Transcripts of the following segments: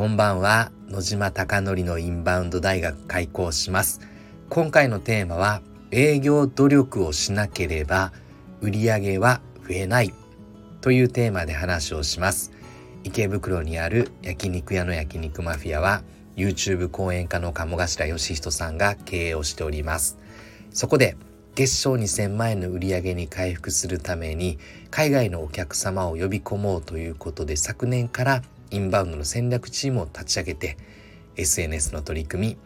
こんばんは。野島貴則のインバウンド大学開校します。今回のテーマは営業努力をしなければ売上は増えない。というテーマで話をします。池袋にある焼肉屋の焼肉マフィアは YouTube 講演家の鴨頭義人さんが経営をしております。そこで月賞2000万円の売り上げに回復するために海外のお客様を呼び込もうということで昨年からインバウンドの戦略チームを立ち上げて SNS の取り組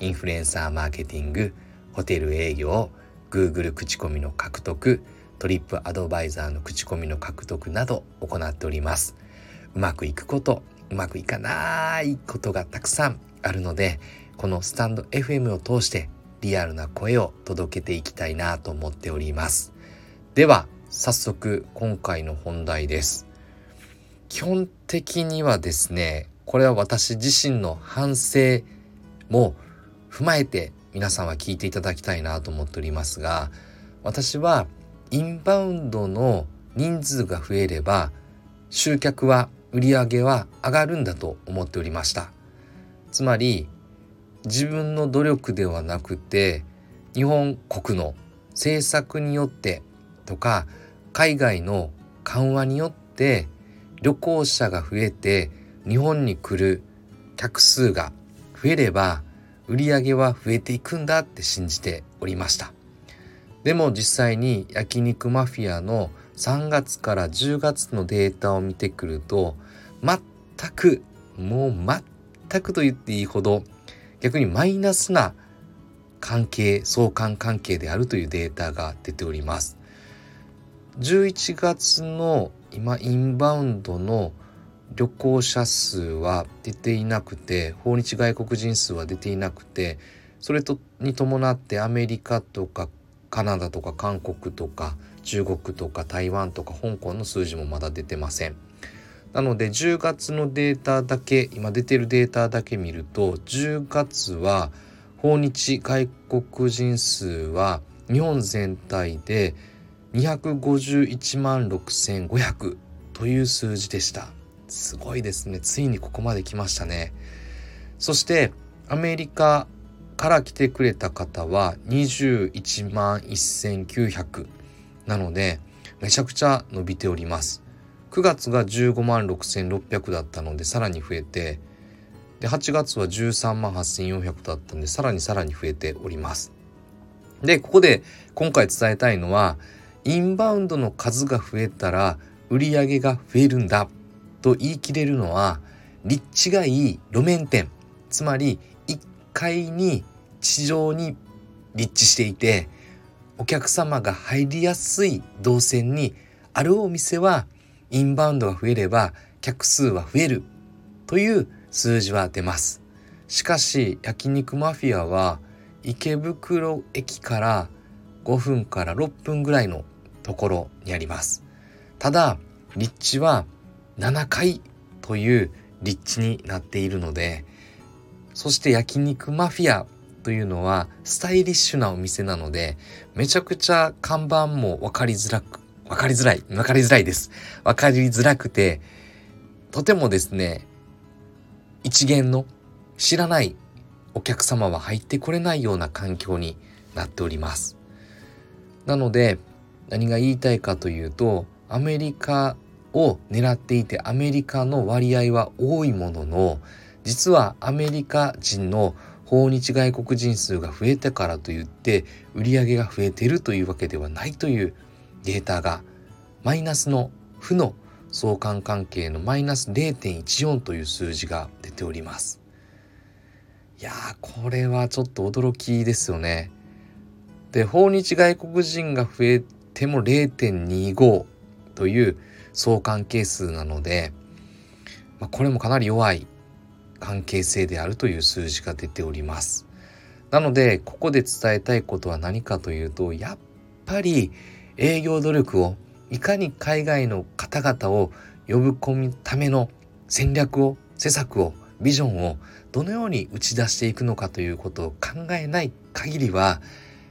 みインフルエンサーマーケティングホテル営業 Google 口コミの獲得トリップアドバイザーの口コミの獲得など行っております。うまくいくことうまくいかないことがたくさんあるのでこのスタンド FM を通してリアルな声を届けていきたいなと思っております。では早速今回の本題です。基本的にはですねこれは私自身の反省も踏まえて皆さんは聞いていただきたいなと思っておりますが私はインバウンドの人数が増えれば集客は売り上げは上がるんだと思っておりました。つまり自分の努力ではなくて日本国の政策によってとか海外の緩和によって旅行者が増えて日本に来る客数が増えれば売り上げは増えていくんだって信じておりました。でも実際に焼肉マフィアの3月から10月のデータを見てくると全くもう全くと言っていいほど逆にマイナスな関係相関関係であるというデータが出ております。11月の今インバウンドの旅行者数は出ていなくて訪日外国人数は出ていなくてそれとに伴ってアメリカとかカナダとか韓国とか中国とか台湾とか香港の数字もまだ出てません。なので10月のデータだけ今出てるデータだけ見ると10月は訪日外国人数は日本全体で251万6500という数字でした。すごいですね。ついにここまで来ましたね。そしてアメリカから来てくれた方は21万1900なのでめちゃくちゃ伸びております。9月が15万6600だったのでさらに増えてで8月は13万8400だったんでさらにさらに増えております。でここで今回伝えたいのはインバウンドの数が増えたら売り上げが増えるんだと言い切れるのは立地がいい路面店つまり1階に地上に立地していてお客様が入りやすい動線にあるお店はインバウンドが増えれば客数は増えるという数字は出ます。しかし焼肉マフィアは池袋駅から5分から6分ぐらいのところにあります。ただ立地は7階という立地になっているのでそして焼肉マフィアというのはスタイリッシュなお店なのでめちゃくちゃ看板も分かりづらくわかりづらい。わかりづらいです。わかりづらくて、とてもですね、一元の知らないお客様は入ってこれないような環境になっております。なので、何が言いたいかというと、アメリカを狙っていてアメリカの割合は多いものの、実はアメリカ人の訪日外国人数が増えたからといって売り上げが増えてるというわけではないというデータがマイナスの負の相関関係のマイナス0.14という数字が出ております。いやーこれはちょっと驚きですよね。で訪日外国人が増えても0.25という相関係数なので、まあ、これもかなり弱い関係性であるという数字が出ております。なのでここで伝えたいことは何かというとやっぱり営業努力をいかに海外の方々を呼ぶ込むための戦略を施策をビジョンをどのように打ち出していくのかということを考えない限りは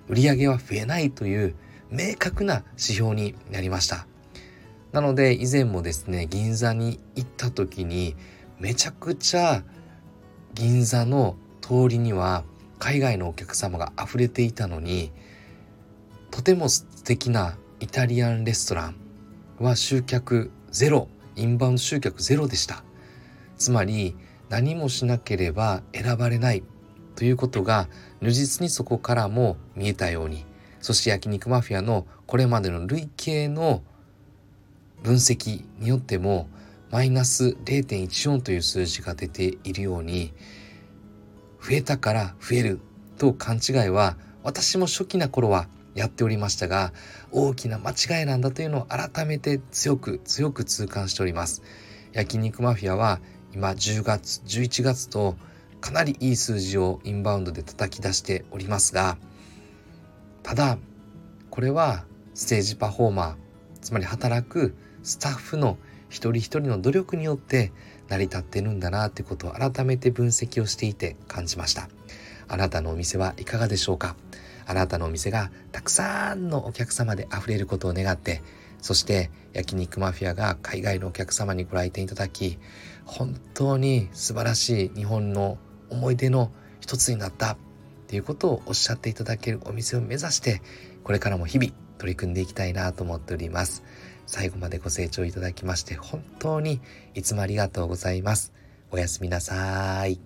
売り上げは増えないという明確な指標になりました。なので以前もですね銀座に行った時にめちゃくちゃ銀座の通りには海外のお客様が溢れていたのにとても素敵なイタリアンレストランは集客ゼロインバウンド集客ゼロでした。つまり何もしなければ選ばれないということが如実にそこからも見えたようにそして焼肉マフィアのこれまでの累計の分析によってもマイナス0.14という数字が出ているように増えたから増えると勘違いは私も初期な頃はやっておりましたが大きな間違いなんだというのを改めて強く強く痛感しております。焼肉マフィアは今10月11月とかなりいい数字をインバウンドで叩き出しておりますがただこれはステージパフォーマーつまり働くスタッフの一人一人の努力によって成り立ってるんだなということを改めて分析をしていて感じました。あなたのお店はいかがでしょうか？あなたのお店がたくさんのお客様で溢れることを願ってそして焼肉マフィアが海外のお客様にご来店いただき本当に素晴らしい日本の思い出の一つになった。っていうことをおっしゃっていただけるお店を目指してこれからも日々取り組んでいきたいなと思っております。最後までご清聴いただきまして本当にいつもありがとうございます。おやすみなさい。